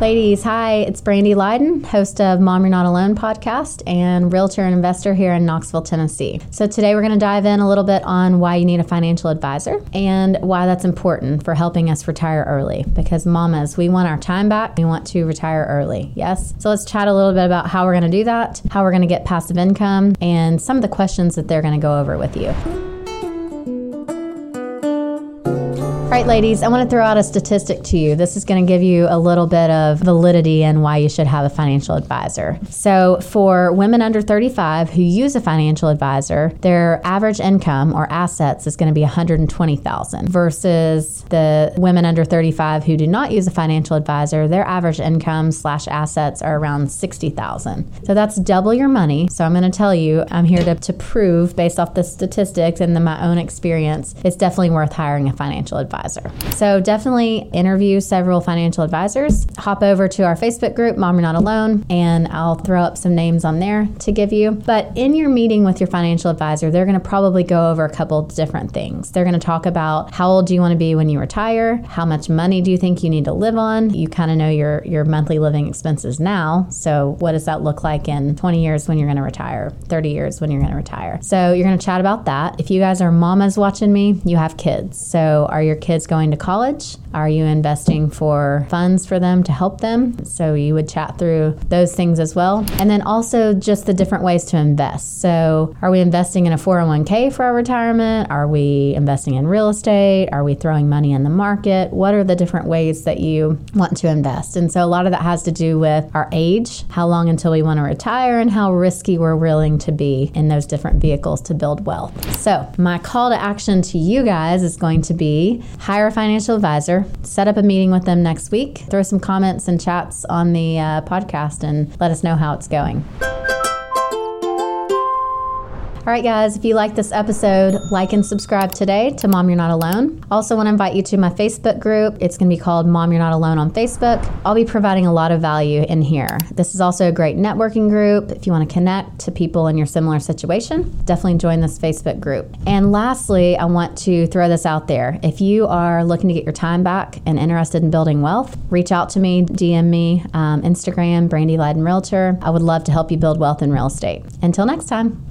Ladies, hi, it's Brandy Lydon, host of Mom You're Not Alone podcast and realtor and investor here in Knoxville, Tennessee. So, today we're going to dive in a little bit on why you need a financial advisor and why that's important for helping us retire early. Because, mamas, we want our time back, we want to retire early. Yes? So, let's chat a little bit about how we're going to do that, how we're going to get passive income, and some of the questions that they're going to go over with you. All right, ladies, I want to throw out a statistic to you. This is going to give you a little bit of validity and why you should have a financial advisor. So, for women under 35 who use a financial advisor, their average income or assets is going to be 120,000 versus the women under 35 who do not use a financial advisor, their average income slash assets are around 60,000. So that's double your money. So I'm going to tell you, I'm here to, to prove based off the statistics and the, my own experience, it's definitely worth hiring a financial advisor advisor. So definitely interview several financial advisors. Hop over to our Facebook group, Mom You're Not Alone, and I'll throw up some names on there to give you. But in your meeting with your financial advisor, they're going to probably go over a couple different things. They're going to talk about how old do you want to be when you retire? How much money do you think you need to live on? You kind of know your, your monthly living expenses now. So what does that look like in 20 years when you're going to retire? 30 years when you're going to retire? So you're going to chat about that. If you guys are mamas watching me, you have kids. So are your kids kids going to college? Are you investing for funds for them to help them? So you would chat through those things as well. And then also just the different ways to invest. So are we investing in a 401k for our retirement? Are we investing in real estate? Are we throwing money in the market? What are the different ways that you want to invest? And so a lot of that has to do with our age, how long until we want to retire, and how risky we're willing to be in those different vehicles to build wealth. So my call to action to you guys is going to be hire a financial advisor, set up a meeting with them next week, throw some comments and chats on the uh, podcast, and let us know how it's going. All right, guys, if you like this episode, like and subscribe today to Mom You're Not Alone. Also, want to invite you to my Facebook group. It's going to be called Mom You're Not Alone on Facebook. I'll be providing a lot of value in here. This is also a great networking group. If you want to connect to people in your similar situation, definitely join this Facebook group. And lastly, I want to throw this out there. If you are looking to get your time back and interested in building wealth, reach out to me, DM me, um, Instagram, Brandy Lydon Realtor. I would love to help you build wealth in real estate. Until next time.